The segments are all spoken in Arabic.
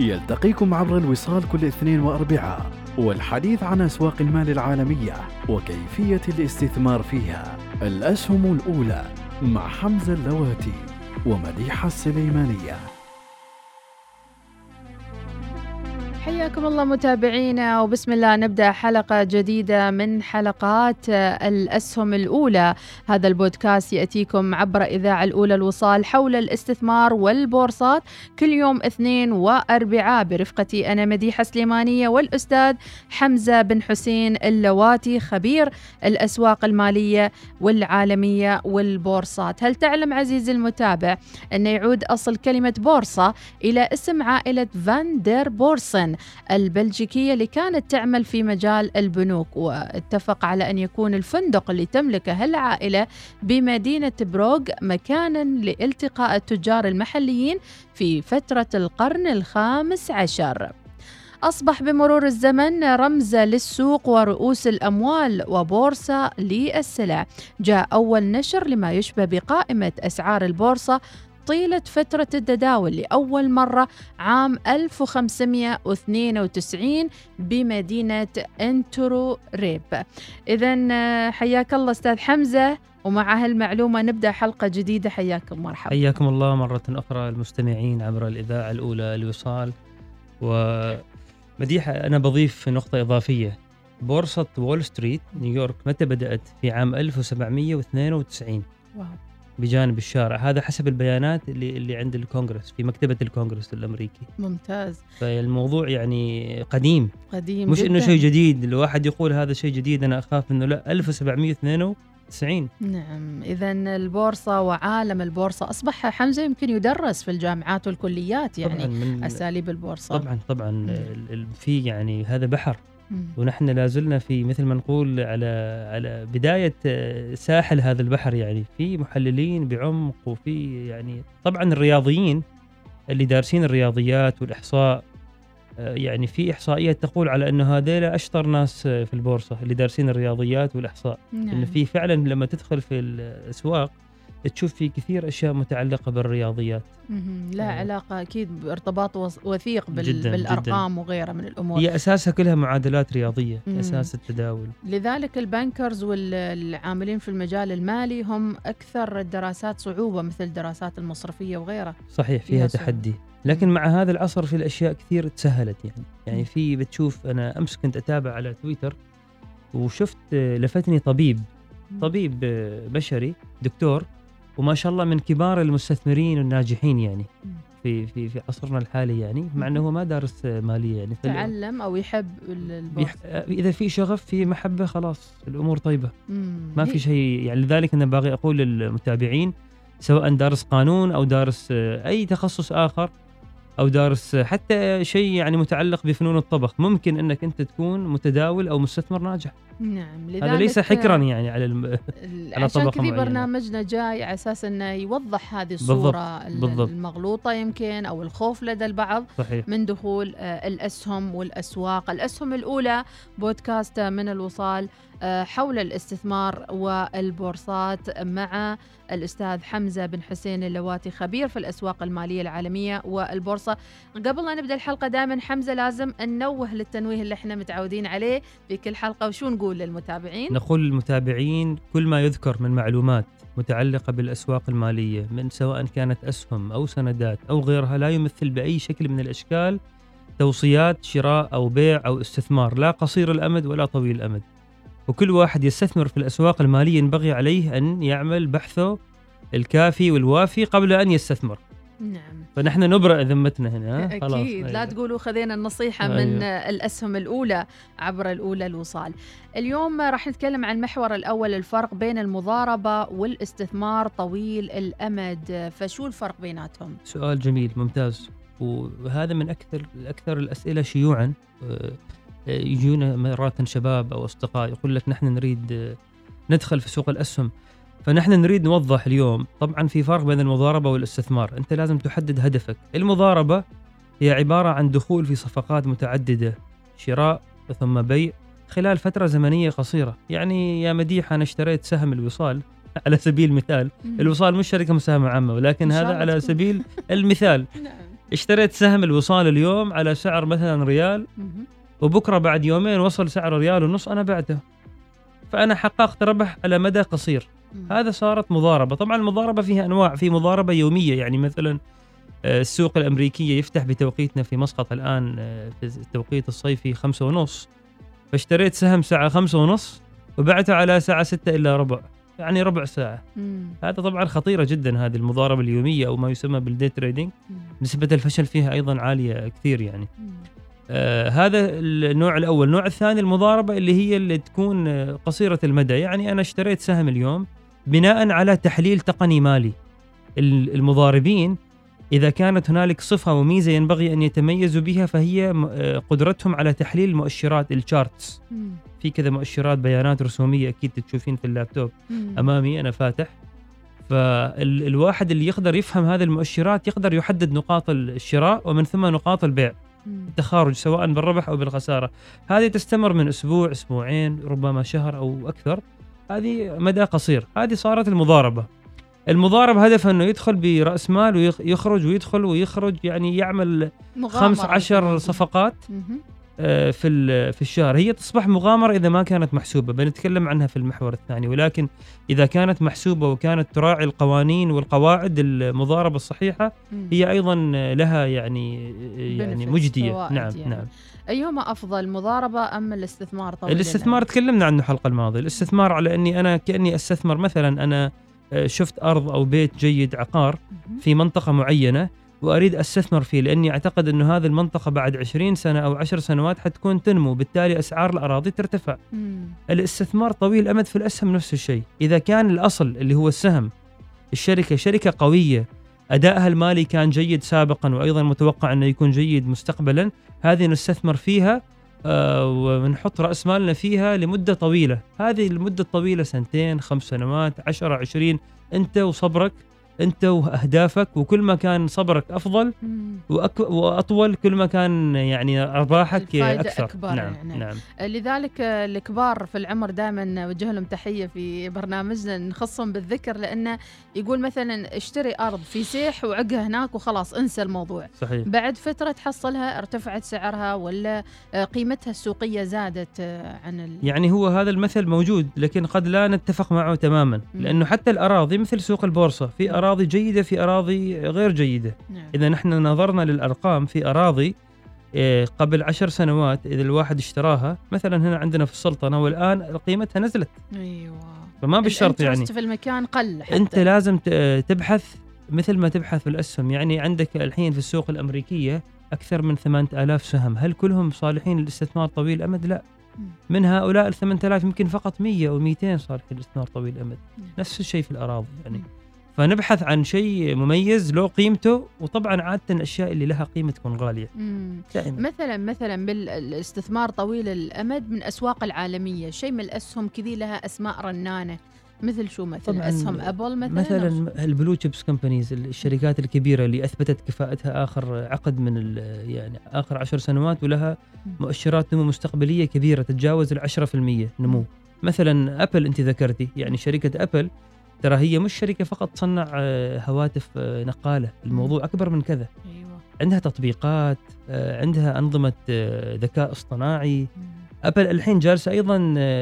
يلتقيكم عبر الوصال كل اثنين واربعاء والحديث عن أسواق المال العالمية وكيفية الاستثمار فيها. الأسهم الأولى مع حمزة اللواتي ومديحة السليمانية. حياكم الله متابعينا وبسم الله نبدأ حلقة جديدة من حلقات الأسهم الأولى. هذا البودكاست يأتيكم عبر إذاعة الأولى الوصال حول الاستثمار والبورصات كل يوم اثنين واربعاء برفقتي أنا مديحة سليمانية والأستاذ حمزة بن حسين اللواتي خبير الأسواق المالية والعالمية والبورصات. هل تعلم عزيزي المتابع أن يعود أصل كلمة بورصة إلى اسم عائلة فان دير بورسن البلجيكية اللي كانت تعمل في مجال البنوك واتفق على أن يكون الفندق اللي تملكه العائلة بمدينة بروغ مكانا لالتقاء التجار المحليين في فترة القرن الخامس عشر. أصبح بمرور الزمن رمز للسوق ورؤوس الأموال وبورصة للسلع. جاء أول نشر لما يشبه بقائمة أسعار البورصة طيلة فترة التداول لأول مرة عام 1592 بمدينة انترو ريب إذا حياك الله أستاذ حمزة ومع هالمعلومة نبدأ حلقة جديدة. حياكم مرحبا حياكم الله مرة أخرى المستمعين عبر الإذاعة الأولى الوصال. ومديحة أنا بضيف نقطة إضافية. بورصة وول ستريت نيويورك متى بدأت؟ في عام 1792 wow. بجانب الشارع. هذا حسب البيانات اللي اللي عند الكونغرس في مكتبة الكونغرس الأمريكي. ممتاز. فالموضوع يعني قديم. قديم مش جداً. انه شيء جديد الواحد يقول هذا شيء جديد أنا أخاف إنه لا 1792 نعم. اذا البورصة وعالم البورصة أصبح حمزة يمكن يدرس في الجامعات والكليات يعني طبعاً من أساليب البورصة. طبعا طبعا في يعني هذا بحر. ونحن لازلنا في مثل ما نقول على على بداية آه، ساحل هذا البحر يعني. في محللين بعمق وفي يعني طبعا الرياضيين اللي دارسين الرياضيات والإحصاء آه، يعني في إحصائيات تقول على إنه هذول أشطر ناس آه، في البورصة اللي دارسين الرياضيات والإحصاء. نعم. إنه في فعلا لما تدخل في الأسواق تشوف في كثير أشياء متعلقة بالرياضيات. لا آه. علاقة أكيد بارتباط وثيق بال جداً بالأرقام جداً. وغيرها من الأمور. هي أساسها كلها معادلات رياضية مم. أساس التداول. لذلك البنكرز والعاملين في المجال المالي هم أكثر الدراسات صعوبة مثل الدراسات المصرفية وغيرها. صحيح فيها, فيها تحدي. لكن مع هذا العصر في الأشياء كثير تسهلت يعني. يعني في بتشوف أنا أمس كنت أتابع على تويتر وشفت لفتني طبيب طبيب بشري دكتور وما شاء الله من كبار المستثمرين والناجحين يعني في في في عصرنا الحالي يعني مع إنه هو ما دارس مالية يعني تعلم أو يحب البورصة. إذا في شغف في محبة خلاص الأمور طيبة. ما في شيء يعني لذلك أنا باغي أقول للمتابعين سواء دارس قانون أو دارس أي تخصص آخر أو دارس حتى شيء يعني متعلق بفنون الطبخ ممكن إنك أنت تكون متداول أو مستثمر ناجح. نعم هذا ليس حكرا يعني على الم... على عشان كذي برنامجنا جاي على أساس إنه يوضح هذه الصورة بالضبط. بالضبط. المغلوطة يمكن أو الخوف لدى البعض صحيح. من دخول آه، الأسهم والأسواق الأسهم الأولى بودكاست من الوصال آه، حول الاستثمار والبورصات مع الأستاذ حمزة بن حسين اللواتي خبير في الأسواق المالية العالمية والبورصة قبل لا نبدأ الحلقة دائما حمزة لازم ننوه للتنويه اللي إحنا متعودين عليه في كل حلقة وشو نقول للمتابعين؟ نقول للمتابعين كل ما يذكر من معلومات متعلقة بالأسواق المالية من سواء كانت أسهم أو سندات أو غيرها لا يمثل بأي شكل من الأشكال توصيات شراء أو بيع أو استثمار لا قصير الأمد ولا طويل الأمد. وكل واحد يستثمر في الأسواق المالية ينبغي عليه أن يعمل بحثه الكافي والوافي قبل أن يستثمر. نعم فنحن نبرأ ذمتنا هنا أكيد خلاص. لا أيوة. تقولوا خذينا النصيحة أيوة. من الأسهم الأولى عبر الأولى الوصال اليوم راح نتكلم عن المحور الأول الفرق بين المضاربة والاستثمار طويل الأمد فشو الفرق بيناتهم؟ سؤال جميل ممتاز وهذا من أكثر أكثر الأسئلة شيوعا آه، يجونا مرات شباب أو أصدقاء يقول لك نحن نريد ندخل في سوق الأسهم فنحن نريد نوضح اليوم طبعا في فرق بين المضاربة والاستثمار. أنت لازم تحدد هدفك. المضاربة هي عبارة عن دخول في صفقات متعددة شراء ثم بيع خلال فترة زمنية قصيرة. يعني يا مديح أنا اشتريت سهم الوصال على سبيل المثال. الوصال مش شركة مساهمة عامة ولكن هذا على سبيل المثال. نعم. اشتريت سهم الوصال اليوم على سعر مثلا ريال. وبكرة بعد يومين وصل سعر ريال ونص أنا بعته. فأنا حققت ربح على مدى قصير. هذا صارت مضاربة. طبعا المضاربة فيها أنواع في مضاربة يومية يعني مثلا آه، السوق الأمريكية يفتح بتوقيتنا في مسقط الآن آه، في التوقيت الصيفي خمسة ونص. فاشتريت سهم ساعة خمسة ونص وبعته على ساعة ستة الا ربع يعني ربع ساعة. مم. هذا طبعا خطيرة جدا هذه المضاربة اليومية أو ما يسمى بال day trading نسبة الفشل فيها أيضا عالية كثير يعني. آه هذا النوع الأول. النوع الثاني المضاربة اللي هي اللي تكون آه، قصيرة المدى. يعني أنا اشتريت سهم اليوم بناء على تحليل تقني مالي. المضاربين إذا كانت هنالك صفة وميزة ينبغي أن يتميزوا بها فهي آه، قدرتهم على تحليل المؤشرات ال charts في كذا مؤشرات بيانات رسومية أكيد تشوفين في اللابتوب. أمامي أنا فاتح. فالواحد اللي يقدر يفهم هذه المؤشرات يقدر يحدد نقاط الشراء ومن ثم نقاط البيع. التخارج سواء بالربح أو بالخسارة. هذه تستمر من أسبوع أسبوعين ربما شهر أو أكثر. هذه مدى قصير. هذه صارت المضاربة. المضاربة هدفها إنه يدخل برأس مال ويخرج ويدخل ويخرج يعني يعمل خمس عشر صفقات آه، في في الشهر. هي تصبح مغامرة إذا ما كانت محسوبة. بنتكلم عنها في المحور الثاني. ولكن إذا كانت محسوبة وكانت تراعي القوانين والقواعد المضاربة الصحيحة هي أيضا لها يعني يعني مجدية. نعم يعني. نعم. أيهما أفضل مضاربة أم الاستثمار طبعا الاستثمار تكلمنا عنه الحلقة الماضية الاستثمار على إني أنا كأني أستثمر مثلا أنا آه، شفت أرض أو بيت جيد عقار في منطقة معينة وأريد أستثمر فيه لأني أعتقد إنه هذه المنطقة بعد 20 سنة أو 10 سنوات حتكون تنمو بالتالي أسعار الأراضي ترتفع. مم. الاستثمار طويل الامد في الأسهم نفس الشيء، إذا كان الأصل اللي هو السهم الشركة شركة قوية ادائها المالي كان جيد سابقا وأيضا متوقع أنه يكون جيد مستقبلا، هذه نستثمر فيها آه ونحط رأس مالنا فيها لمدة طويلة، هذه المدة الطويلة سنتين، خمس سنوات، 10 20 أنت وصبرك. أنت وأهدافك وكل ما كان صبرك أفضل وأك... وأطول كل ما كان يعني أرباحك أكثر. أكبر نعم يعني. نعم. لذلك الكبار في العمر دائما نوجه لهم تحية في برنامجنا نخصهم بالذكر لأنه يقول مثلا اشتري أرض في سيح وعقها هناك وخلاص انسى الموضوع. صحيح. بعد فترة تحصلها ارتفعت سعرها ولا قيمتها السوقية زادت عن ال... يعني هو هذا المثل موجود لكن قد لا نتفق معه تماما لأنه حتى الأراضي مثل سوق البورصة في اراضي أراضي جيدة في أراضي غير جيدة. نعم. إذا نحن نظرنا للأرقام في أراضي آه، قبل عشر سنوات إذا الواحد اشتراها مثلا هنا عندنا في السلطنة والآن قيمتها نزلت. أيوه. فما بالشرط يعني. في المكان قل حتى. أنت لازم تبحث مثل ما تبحث في الأسهم. يعني عندك الحين في السوق الأمريكية أكثر من 8000 سهم. هل كلهم صالحين للاستثمار طويل الأمد؟ لا. من هؤلاء ال 8000 يمكن فقط 100 أو 200 صالحين للاستثمار طويل الأمد. نفس الشيء في الأراضي يعني. فنبحث عن شيء مميز له قيمته وطبعا عادة الأشياء اللي لها قيمة تكون غالية. دائما. مثلا مثلا بالاستثمار طويل الأمد من أسواق العالمية شيء من الأسهم كذي لها أسماء رنانة. مثل شو مثلا؟ أسهم أبل مثلا؟ مثلا ال blue chips companies الشركات الكبيرة اللي أثبتت كفاءتها آخر عقد من يعني آخر عشر سنوات ولها مؤشرات نمو مستقبلية كبيرة تتجاوز ال 10% نمو. مثلا أبل أنت ذكرتي يعني شركة أبل ترى هي مش شركة فقط تصنع آه، هواتف آه، نقالة الموضوع أكبر من كذا. أيوة. عندها تطبيقات آه، عندها أنظمة ذكاء اصطناعي. أبل الحين جالسة أيضا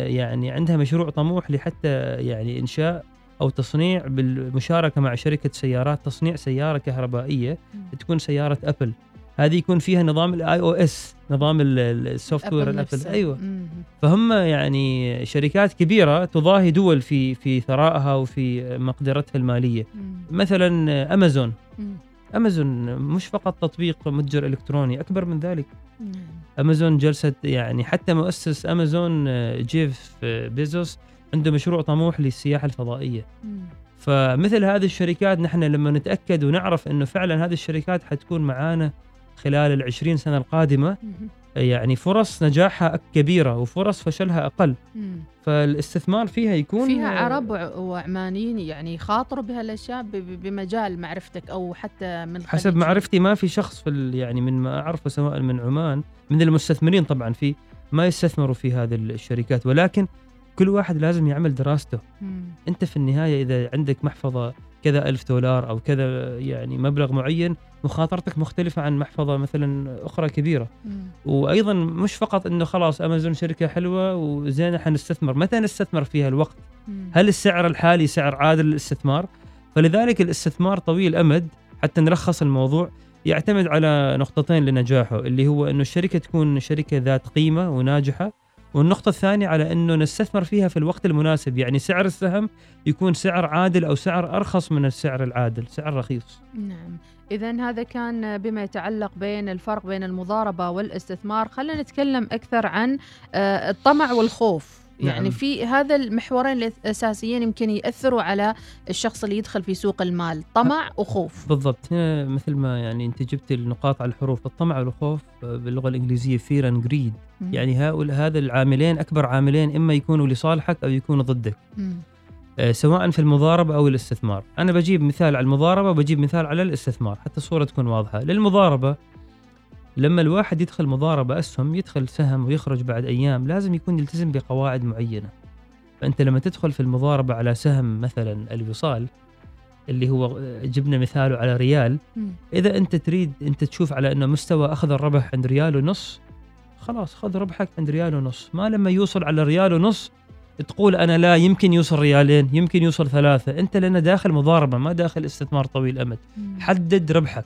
يعني عندها مشروع طموح لحتى يعني إنشاء أو تصنيع بالمشاركة مع شركة سيارات تصنيع سيارة كهربائية تكون سيارة أبل. هذه يكون فيها نظام ال iOS نظام ال software الأبل أيوه مم. فهم يعني شركات كبيرة تضاهي دول في في ثرائها وفي مقدرتها المالية مم. مثلا امازون مم. امازون مش فقط تطبيق متجر إلكتروني أكبر من ذلك مم. امازون جلست يعني حتى مؤسس امازون جيف بيزوس عنده مشروع طموح للسياحة الفضائية مم. فمثل هذه الشركات نحن لما نتأكد ونعرف إنه فعلا هذه الشركات حتكون معانا خلال العشرين سنة القادمة يعني فرص نجاحها كبيرة وفرص فشلها أقل. فالاستثمار فيها يكون فيها عرب وع- وعمانيين يعني يخاطروا بهالأشياء بمجال معرفتك أو حتى من حسب. معرفتي ما في شخص في يعني من ما أعرفه سواء من عمان من المستثمرين طبعا في ما يستثمروا في هذه الشركات ولكن كل واحد لازم يعمل دراسته مم. أنت في النهاية إذا عندك محفظة كذا ألف دولار أو كذا يعني مبلغ معين مخاطرتك مختلفة عن محفظة مثلا أخرى كبيرة. مم. وأيضا مش فقط إنه خلاص أمازون شركة حلوة وزينه حنستثمر متى نستثمر فيها الوقت مم. هل السعر الحالي سعر عادل للاستثمار؟ فلذلك الاستثمار طويل الامد حتى نلخص الموضوع. يعتمد على نقطتين لنجاحه اللي هو إنه الشركة تكون شركة ذات قيمة وناجحة والنقطة الثانية على إنه نستثمر فيها في الوقت المناسب، يعني سعر السهم يكون سعر عادل أو سعر أرخص من السعر العادل، سعر رخيص. نعم. إذا هذا كان بما يتعلق بين الفرق بين المضاربة والاستثمار. خلينا نتكلم أكثر عن آه، الطمع والخوف. يعني نعم. في هذا المحورين الأساسيين يمكن يأثروا على الشخص اللي يدخل في سوق المال طمع وخوف بالضبط هنا مثل ما يعني أنت جبت النقاط على الحروف الطمع والخوف باللغة الإنجليزية fear and greed. يعني هؤلاء هذا العاملين أكبر عاملين إما يكونوا لصالحك أو يكونوا ضدك. آه، سواء في المضاربة أو الاستثمار أنا بجيب مثال على المضاربة وبجيب مثال على الاستثمار حتى الصورة تكون واضحة للمضاربة لما الواحد يدخل مضاربة أسهم يدخل سهم ويخرج بعد أيام لازم يكون يلتزم بقواعد معينة فأنت لما تدخل في المضاربة على سهم مثلا الوصال اللي هو آه، جبنا مثاله على ريال مم. إذا أنت تريد أنت تشوف على إنه مستوى أخذ الربح عند ريال ونص خلاص خذ ربحك عند ريال ونص ما لما يوصل على ريال ونص تقول أنا لا يمكن يوصل ريالين يمكن يوصل ثلاثة أنت لنا داخل مضاربة ما داخل استثمار طويل مم. حدد ربحك.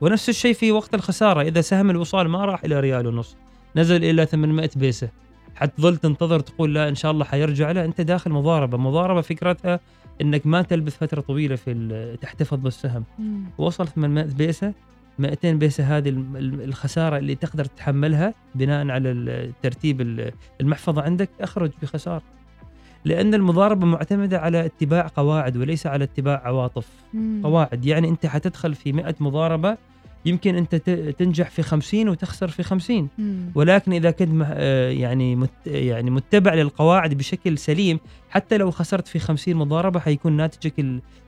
ونفس الشيء في وقت الخسارة. إذا سهم الوصال ما راح إلى ريال ونص نزل إلى 800 بيسة. حتظل تنتظر تقول لا إن شاء الله حيرجع. لا أنت داخل مضاربة. مضاربة فكرتها إنك ما تلبث فترة طويلة في تحتفظ بالسهم. مم. وصل 800 بيسة. 200 بيسة هذه الخسارة اللي تقدر تتحملها بناء على ترتيب ال- المحفظة عندك أخرج بخسارة. لأن المضاربة معتمدة على اتباع قواعد وليس على اتباع عواطف مم. قواعد يعني أنت حتدخل في 100 مضاربة يمكن أنت ت- تنجح في 50 وتخسر في 50 مم. ولكن إذا كنت آه، يعني مت يعني متبع للقواعد بشكل سليم حتى لو خسرت في 50 مضاربة حيكون ناتجك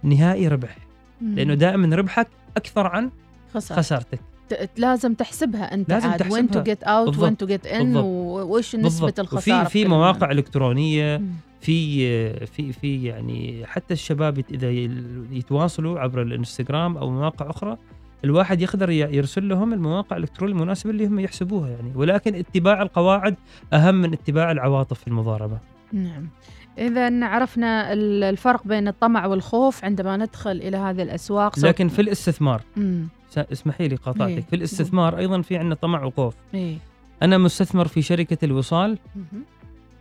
النهائي ربح مم. لأنه دائما ربحك أكثر عن خسارتك ت- لازم تحسبها أنت لازم عاد when to تحسبها. get out. when to get in. وايش نسبة. الخسارة في كل مواقع. إلكترونية مم. في في في يعني حتى الشباب إذا يتواصلوا عبر الإنستغرام أو مواقع أخرى الواحد يقدر يرسل لهم المواقع الإلكترونية المناسبة اللي هم يحسبوها يعني ولكن اتباع القواعد أهم من اتباع العواطف في المضاربة نعم إذا عرفنا ال- الفرق بين الطمع والخوف عندما ندخل إلى هذه الأسواق لكن في الاستثمار مم. اسمحي لي إيه. قاطعتك في الاستثمار أيضا في عندنا طمع وخوف إيه. أنا مستثمر في شركة الوصال مهم.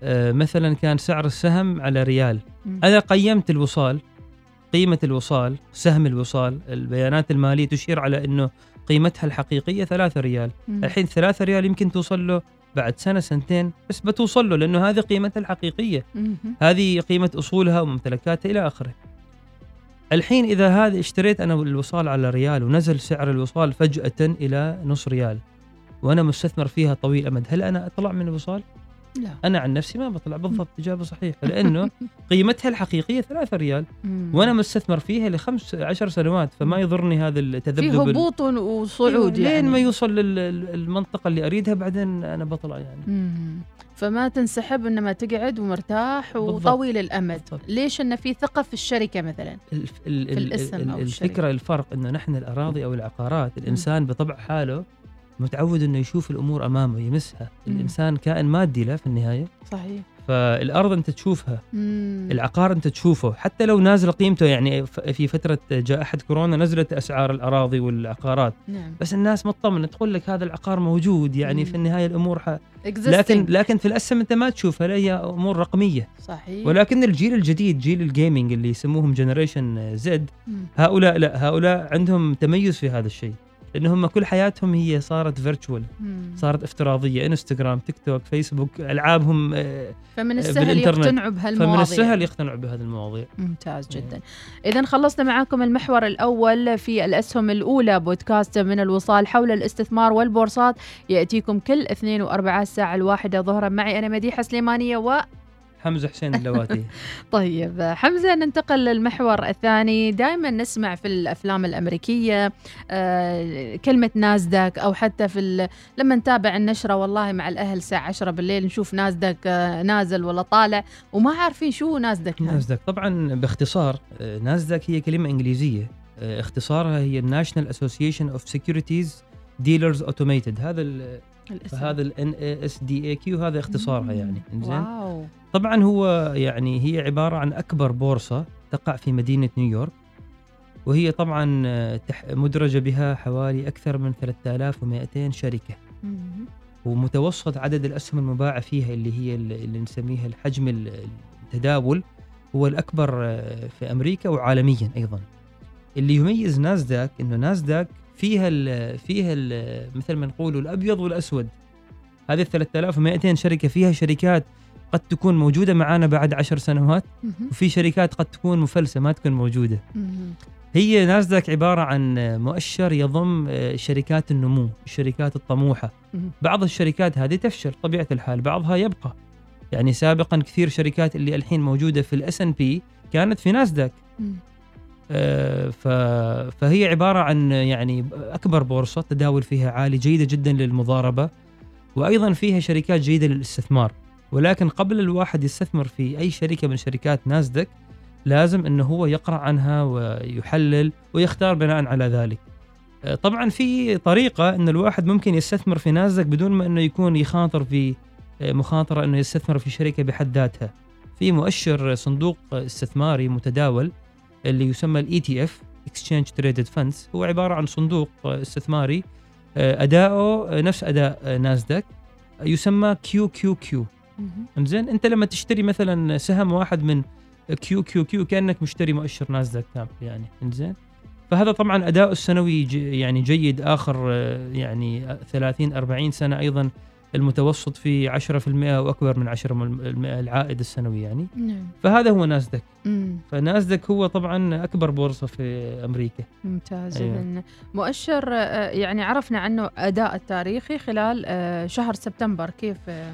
آه، مثلا كان سعر السهم على ريال. أنا قيمت الوصال قيمة الوصال سهم الوصال البيانات المالية تشير على إنه قيمتها الحقيقية 3 ريال. الحين 3 ريال يمكن توصل له بعد سنة سنتين بس بتوصل له لأنه هذه قيمتها الحقيقية. هذه قيمة أصولها وممتلكاتها إلى آخره الحين إذا هذا اشتريت أنا الوصال على ريال ونزل سعر الوصال فجأة إلى نص ريال وأنا مستثمر فيها طويل أمد هل أنا أطلع من الوصال لا. أنا عن نفسي ما بطلع بالضبط إجابة صحيحة لأنه قيمتها الحقيقية 3 ريال. وأنا مستثمر فيها لخمس عشر سنوات فما يضرني هذا في التذبذب ال- هبوط وصعود يعني لين ما يوصل للمنطقه اللي أريدها بعدين أنا بطلع يعني. مم. فما تنسحب إنما تقعد ومرتاح. وطويل الأمد. بالضبط. ليش إن في ثقة في الشركة مثلا؟ الف- ال- في ال- الاسم ال- أو الفكرة الفرق إنه نحن الأراضي أو العقارات الإنسان بطبع حاله متعود إنه يشوف الأمور أمامه يمسها. مم. الإنسان كائن مادي لا في النهاية. صحيح. فالأرض أنت تشوفها مم. العقار أنت تشوفه. حتى لو نازل قيمته يعني في فترة جائحه كورونا نزلت أسعار الأراضي والعقارات. نعم. بس الناس مطمنه تقول لك هذا العقار موجود يعني مم. في النهاية الأمور ح... لكن لكن في الأسهم أنت ما تشوفها لا هي أمور رقمية. صحيح. ولكن الجيل الجديد جيل ال gaming اللي يسموهم generation Z. هؤلاء لا هؤلاء عندهم تميز في هذا الشيء. لأن هم كل حياتهم هي صارت virtual. صارت افتراضية إنستغرام تيك توك فيسبوك ألعابهم آه، فمن السهل بالإنترنت. يقتنعوا بهالمواضيع فمن السهل يقتنعوا بهذه المواضيع ممتاز إيه. جدا إذا خلصنا معاكم المحور الأول في الأسهم الأولى بودكاست من الوصال حول الاستثمار والبورصات يأتيكم كل اثنين وأربعاء الساعة الواحدة ظهرا معي أنا مديحة سليمانية و حمزة حسين اللواتي. طيب حمزة ننتقل للمحور الثاني. دائما نسمع في الأفلام الأمريكية آه كلمة نازداك أو حتى في لما نتابع النشرة والله مع الأهل الساعة 10 بالليل نشوف نازداك آه نازل ولا طالع وما عارفين شو نازداك. نازداك طبعا باختصار آه، نازداك هي كلمة إنجليزية. اختصارها هي ال National Association of Securities Dealers Automated هذا الاسم. فهذا اي كيو هذا اختصارها. يعني إنزين طبعا هو يعني هي عبارة عن أكبر بورصة تقع في مدينة نيويورك وهي طبعا آه، مدرجة بها حوالي أكثر من 3200 شركة مم. ومتوسط عدد الأسهم المباعة فيها اللي هي ال- اللي نسميها الحجم ال- التداول هو الأكبر آه، في أمريكا وعالميا أيضا. اللي يميز ناسداك إنه ناسداك فيها ال فيها ال مثل ما نقول الأبيض والأسود. هذه ال 3200 شركة فيها شركات قد تكون موجودة معانا بعد عشر سنوات. وفي شركات قد تكون مفلسة ما تكون موجودة. هي ناسداك عبارة عن مؤشر يضم آه، شركات النمو، الشركات الطموحة. بعض الشركات هذه تفشل طبيعة الحال بعضها يبقى يعني سابقا كثير شركات اللي الحين موجودة في الاس ان بي كانت في ناسداك فهي عبارة عن يعني أكبر بورصة تداول فيها عالي جيدة جدا للمضاربة وأيضا فيها شركات جيدة للاستثمار ولكن قبل الواحد يستثمر في أي شركة من شركات ناسداك لازم إنه هو يقرأ عنها ويحلل ويختار بناء على ذلك. آه، طبعا في طريقة إن الواحد ممكن يستثمر في ناسداك بدون ما إنه يكون يخاطر في آه، مخاطرة إنه يستثمر في شركة بحد ذاتها. في مؤشر صندوق استثماري متداول اللي يسمى ال ETF exchange traded funds هو عبارة عن صندوق استثماري. آه، أداؤه آه، نفس أداء آه، ناسداك يسمى QQQ. انزين أنت لما تشتري مثلا سهم واحد من QQQ كأنك مشتري مؤشر ناسداك كامل يعني. انزين فهذا طبعا أداؤه السنوي يعني جيد آخر يعني 30 40 سنة أيضا المتوسط في 10% واكبر من 10% العائد السنوي يعني. نعم. فهذا هو ناسداك. مم. فناسداك هو طبعا أكبر بورصة في أمريكا. ممتاز. أيوة. مؤشر آه، يعني عرفنا عنه أداء التاريخي خلال آه، شهر سبتمبر. كيف آه،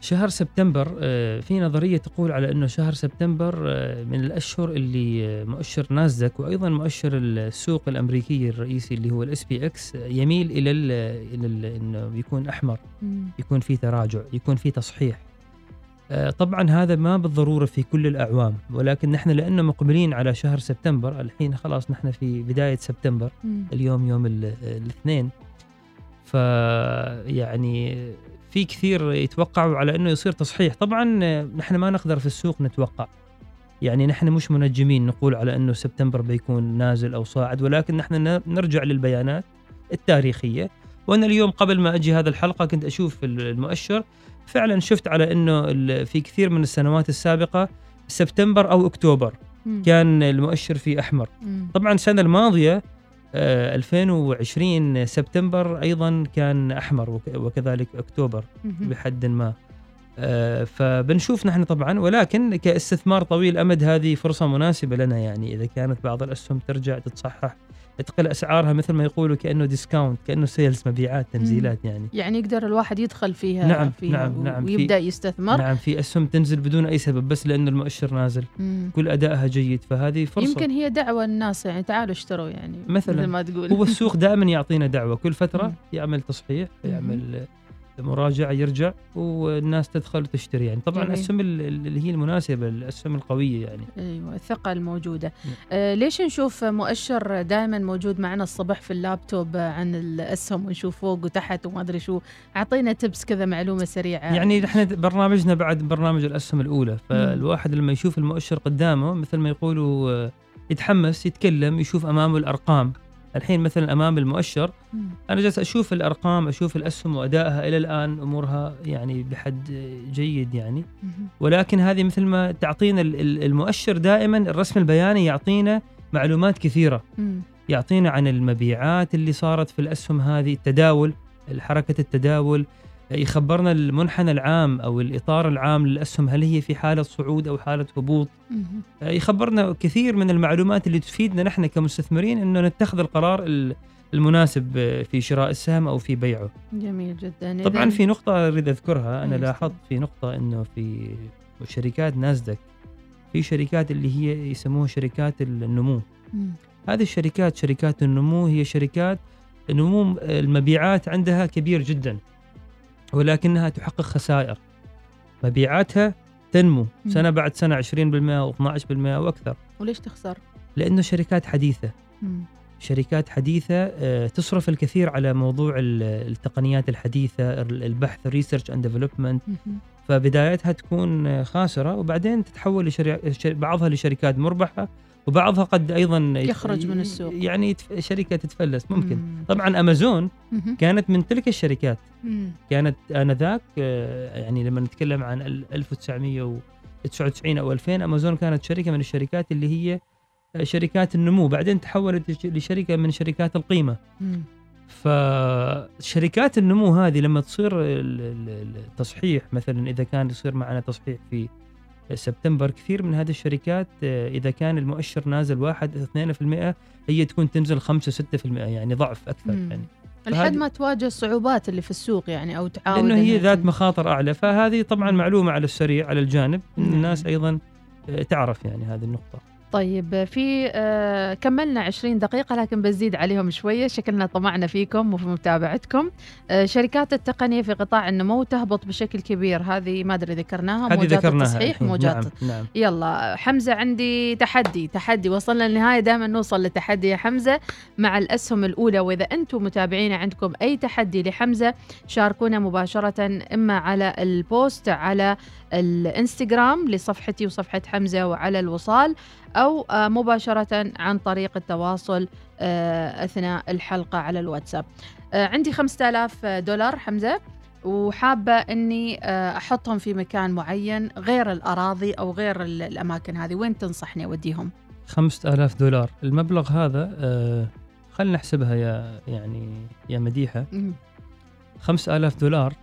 شهر سبتمبر آه، في نظرية تقول على إنه شهر سبتمبر آه، من الأشهر اللي آه، مؤشر ناسداك وأيضا مؤشر السوق الأمريكي الرئيسي اللي هو ال SPX يميل إلى ال إلى ال إنه يكون أحمر. يكون في تراجع يكون في تصحيح طبعا هذا ما بالضرورة في كل الأعوام ولكن نحن لأنه مقبلين على شهر سبتمبر الحين خلاص نحن في بداية سبتمبر. اليوم يوم ال- الاثنين ف يعني في كثير يتوقعوا على إنه يصير تصحيح. طبعا نحن ما نقدر في السوق نتوقع. يعني نحن مش منجمين نقول على إنه سبتمبر بيكون نازل أو صاعد ولكن نحن نرجع للبيانات التاريخية. وأنا اليوم قبل ما أجي هذا الحلقة كنت أشوف ال- المؤشر. فعلا شفت على إنه في كثير من السنوات السابقة سبتمبر أو أكتوبر. كان المؤشر فيه أحمر. طبعا السنة الماضية 2020 سبتمبر أيضا كان أحمر وك- وكذلك أكتوبر. بحد ما آه، فبنشوف نحن طبعا ولكن كاستثمار طويل الامد هذه فرصة مناسبة لنا يعني إذا كانت بعض الأسهم ترجع تتصحح تقل أسعارها مثل ما يقولوا كأنه discount كأنه sales مبيعات تنزيلات يعني يعني يقدر الواحد يدخل فيها نعم، فيها نعم، نعم، في- ويبدأ يستثمر نعم في أسهم تنزل بدون أي سبب بس لأنه المؤشر نازل مم. كل أدائها جيد فهذه فرصة يمكن هي دعوة الناس يعني تعالوا اشتروا يعني مثلاً. مثل ما تقول هو السوق دائما يعطينا دعوة كل فترة مم. يعمل تصحيح. يعمل مراجعه يرجع والناس تدخل وتشتري يعني. طبعا جميل. الأسهم ال- ال- اللي هي المناسبة الأسهم القوية يعني. أيوه الثقة الموجودة. نعم. آه ليش نشوف مؤشر دائما موجود معنا الصبح في اللابتوب عن الأسهم ونشوف فوق وتحت وما أدري شو؟ أعطينا تبس كذا معلومة سريعة. يعني إحنا برنامجنا بعد برنامج الأسهم الأولى. فالواحد لما يشوف المؤشر قدامه مثل ما يقولوا آه، يتحمس يتكلم يشوف أمامه الأرقام. الحين مثلا أمام المؤشر. أنا جالس أشوف الأرقام أشوف الأسهم وأدائها إلى الآن أمورها يعني بحد جيد يعني. ولكن هذه مثل ما تعطينا ال- ال- المؤشر دائما الرسم البياني يعطينا معلومات كثيرة. يعطينا عن المبيعات اللي صارت في الأسهم هذه التداول حركة التداول يخبرنا المنحنى العام أو الإطار العام للأسهم هل هي في حالة صعود أو حالة هبوط يخبرنا كثير من المعلومات اللي تفيدنا نحن كمستثمرين إنه نتخذ القرار المناسب في شراء السهم أو في بيعه. جميل جدا. طبعا في نقطة أريد أذكرها أنا لاحظت في نقطة إنه في شركات ناسداك في شركات اللي هي يسموها شركات النمو. هذه الشركات شركات النمو هي شركات نمو المبيعات عندها كبير جدا ولكنها تحقق خسائر مبيعاتها تنمو مم. سنة بعد سنة 20% أو 12% أو أكثر وليش تخسر؟ لأنه شركات حديثة مم. شركات حديثة آه، تصرف الكثير على موضوع التقنيات الحديثة البحث research and development فبدايتها تكون خاسرة وبعدين تتحول لشري... بعضها لشركات مربحة وبعضها قد أيضا يخرج من السوق يعني شركة تتفلس ممكن مم. طبعا أمازون مم. كانت من تلك الشركات مم. كانت آنذاك آه، يعني لما نتكلم عن 1999 أو 2000 أمازون كانت شركة من الشركات اللي هي آه، شركات النمو بعدين تحولت لشركة من شركات القيمة مم. فشركات النمو هذه لما تصير التصحيح مثلا إذا كان يصير معنا تصحيح في سبتمبر. كثير من هذه الشركات آه، إذا كان المؤشر نازل 1 2% هي تكون تنزل 5 6% يعني ضعف أكثر مم. يعني. لحد ما تواجه الصعوبات اللي في السوق يعني أو تعاود لأنه هي ذات مخاطر أعلى. فهذه طبعا معلومة على السريع على الجانب الناس أيضا آه، تعرف يعني هذه النقطة. طيب في آه كملنا 20 دقيقة لكن بزيد عليهم شوية. شكلنا طمعنا فيكم وفي متابعتكم. آه شركات التقنية في قطاع النمو تهبط بشكل كبير. هذه ما أدري ذكرناها هذه ذكرناها. التصحيح موجات نعم, نعم. يلا حمزة عندي تحدي تحدي وصلنا للنهاية. دائما نوصل للتحدي يا حمزة مع الأسهم الأولى. وإذا أنتم متابعين عندكم أي تحدي لحمزة شاركونا مباشرة إما على البوست على الانستغرام لصفحتي وصفحة حمزة وعلى الوصال أو آه، مباشرة عن طريق التواصل آه، أثناء الحلقة على الواتساب. آه، عندي 5000 دولار حمزة وحابة أني أحطهم في مكان معين غير الأراضي أو غير الأماكن هذه. وين تنصحني أوديهم؟ 5000 دولار. المبلغ هذا خلينا نحسبها يا يعني يا مديحة. 5000 دولار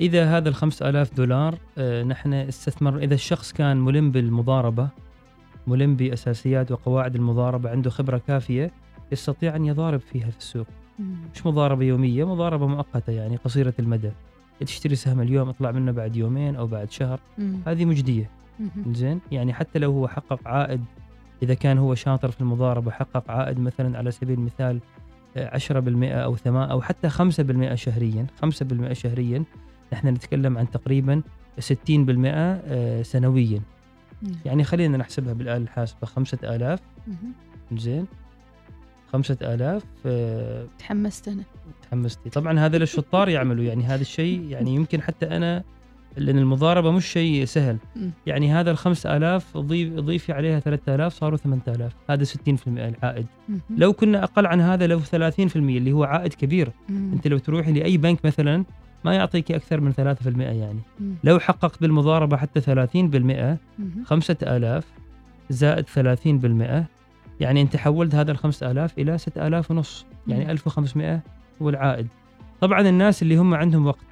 إذا هذا ال 5000 دولار نحن استثمر إذا الشخص كان ملم بالمضاربة ملم بأساسيات وقواعد المضاربة عنده خبرة كافية يستطيع أن يضارب فيها في السوق. مش مضاربة يومية مضاربة مؤقتة يعني قصيرة المدى. تشتري سهم اليوم اطلع منه بعد يومين أو بعد شهر. هذه مجدية. زين؟ يعني حتى لو هو حقق عائد إذا كان هو شاطر في المضاربة حقق عائد مثلا على سبيل المثال 10% أو 8 أو حتى 5% شهريا 5% شهريا نحن نتكلم عن تقريبا 60% آه، سنويا. يعني خلينا نحسبها بالآلة الحاسبة. خمسة آلاف. زين. خمسة آلاف أه تحمست أنا. تحمستي طبعا هذا الشطار يعملوا. يعني هذا الشيء يعني يمكن حتى أنا لأن المضاربة مش شيء سهل. يعني هذا الخمس آلاف ضيف ضيفي عليها ثلاثة آلاف صاروا ثمانية آلاف. هذا ستين في المئة العائد. لو كنا أقل عن هذا لو ثلاثين في المئة اللي هو عائد كبير. أنت لو تروحي لأي بنك مثلا ما يعطيك أكثر من 3% يعني. مم. لو حققت بالمضاربة حتى 30% 5000 زائد 30% يعني أنت حولت هذا ال 5000 إلى 6000 ونص يعني 1500 هو العائد. طبعا الناس اللي هم عندهم وقت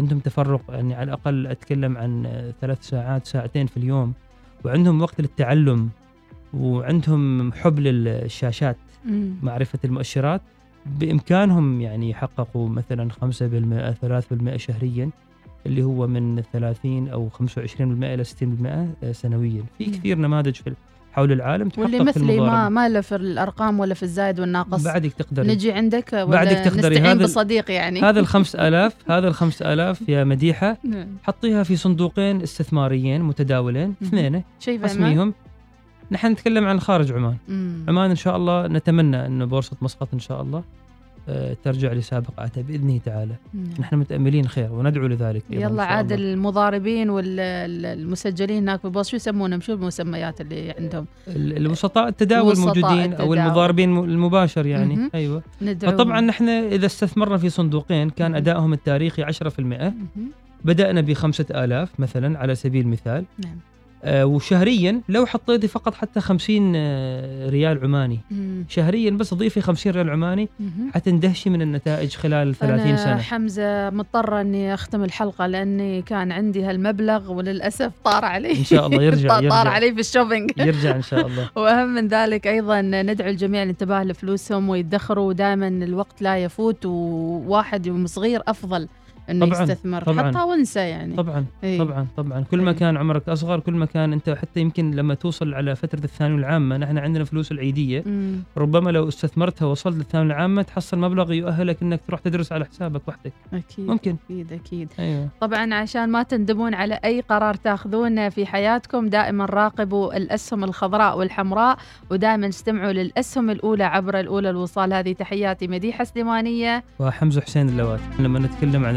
عندهم تفرق يعني على الأقل أتكلم عن ثلاث ساعات ساعتين في اليوم وعندهم وقت للتعلم وعندهم حب للشاشات معرفة المؤشرات بإمكانهم يعني يحققوا مثلا 5% 3% شهريا اللي هو من 30 أو 25% إلى 60% سنويا. في كثير نماذج في حول العالم تحقق واللي مثلي ما ما له في الأرقام ولا في الزايد والناقص. بعدك تقدري. نجي عندك ولا بعدك تقدري. نستعين هذا بصديق يعني؟ هذا ال 5000 هذا ال 5000 يا مديحة نعم. حطيها في صندوقين استثماريين متداولين اثنين اسميهم نحن نتكلم عن خارج عمان. مم. عمان إن شاء الله نتمنى إنه بورصة مسقط إن شاء الله آه، ترجع لسابقاتها بإذنه تعالى. مم. نحن متأملين خير وندعو لذلك يلا عاد المضاربين والمسجلين هناك في شو يسمونهم شو المسميات اللي عندهم؟ الوسطاء التداول موجودين التداول. أو المضاربين المباشر يعني. مم. أيوه. ندعو فطبعا نحن إذا استثمرنا في صندوقين كان أدائهم التاريخي 10% مم. بدأنا ب 5000 مثلا على سبيل المثال. نعم. وشهريا لو حطيتي فقط حتى 50 آه ريال عماني. مم. شهريا بس ضيفي 50 ريال عماني. حتندهشي من النتائج خلال 30 أنا سنة. حمزة مضطرة إني أختم الحلقة لأني كان عندي هالمبلغ وللأسف طار علي. إن شاء الله يرجع طار يرجع. علي في ال shopping. يرجع إن شاء الله. وأهم من ذلك أيضا ندعو الجميع للانتباه لفلوسهم ويدخروا دائما الوقت لا يفوت وواحد يوم صغير أفضل إنه طبعاً، يستثمر طبعاً. حتى وانسى يعني. طبعا إيه. طبعا طبعا. كل ما إيه. كان عمرك أصغر كل ما كان أنت حتى يمكن لما توصل على فترة الثانوية العامة نحن عندنا فلوس العيدية. مم. ربما لو استثمرتها وصلت للثانوية العامة تحصل مبلغ يؤهلك إنك تروح تدرس على حسابك وحدك. أكيد ممكن. أكيد أكيد. أيوه. طبعا عشان ما تندمون على أي قرار تاخذونه في حياتكم دائما راقبوا الأسهم الخضراء والحمراء ودائما استمعوا للأسهم الأولى عبر الأولى الوصال. هذه تحياتي مديحة سليمانية. وحمزة حسين اللواتي. لما نتكلم عن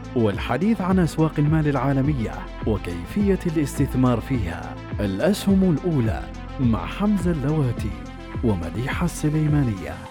والحديث عن أسواق المال العالمية وكيفية الاستثمار فيها. الأسهم الأولى مع حمزة اللواتي ومديحة السليمانية.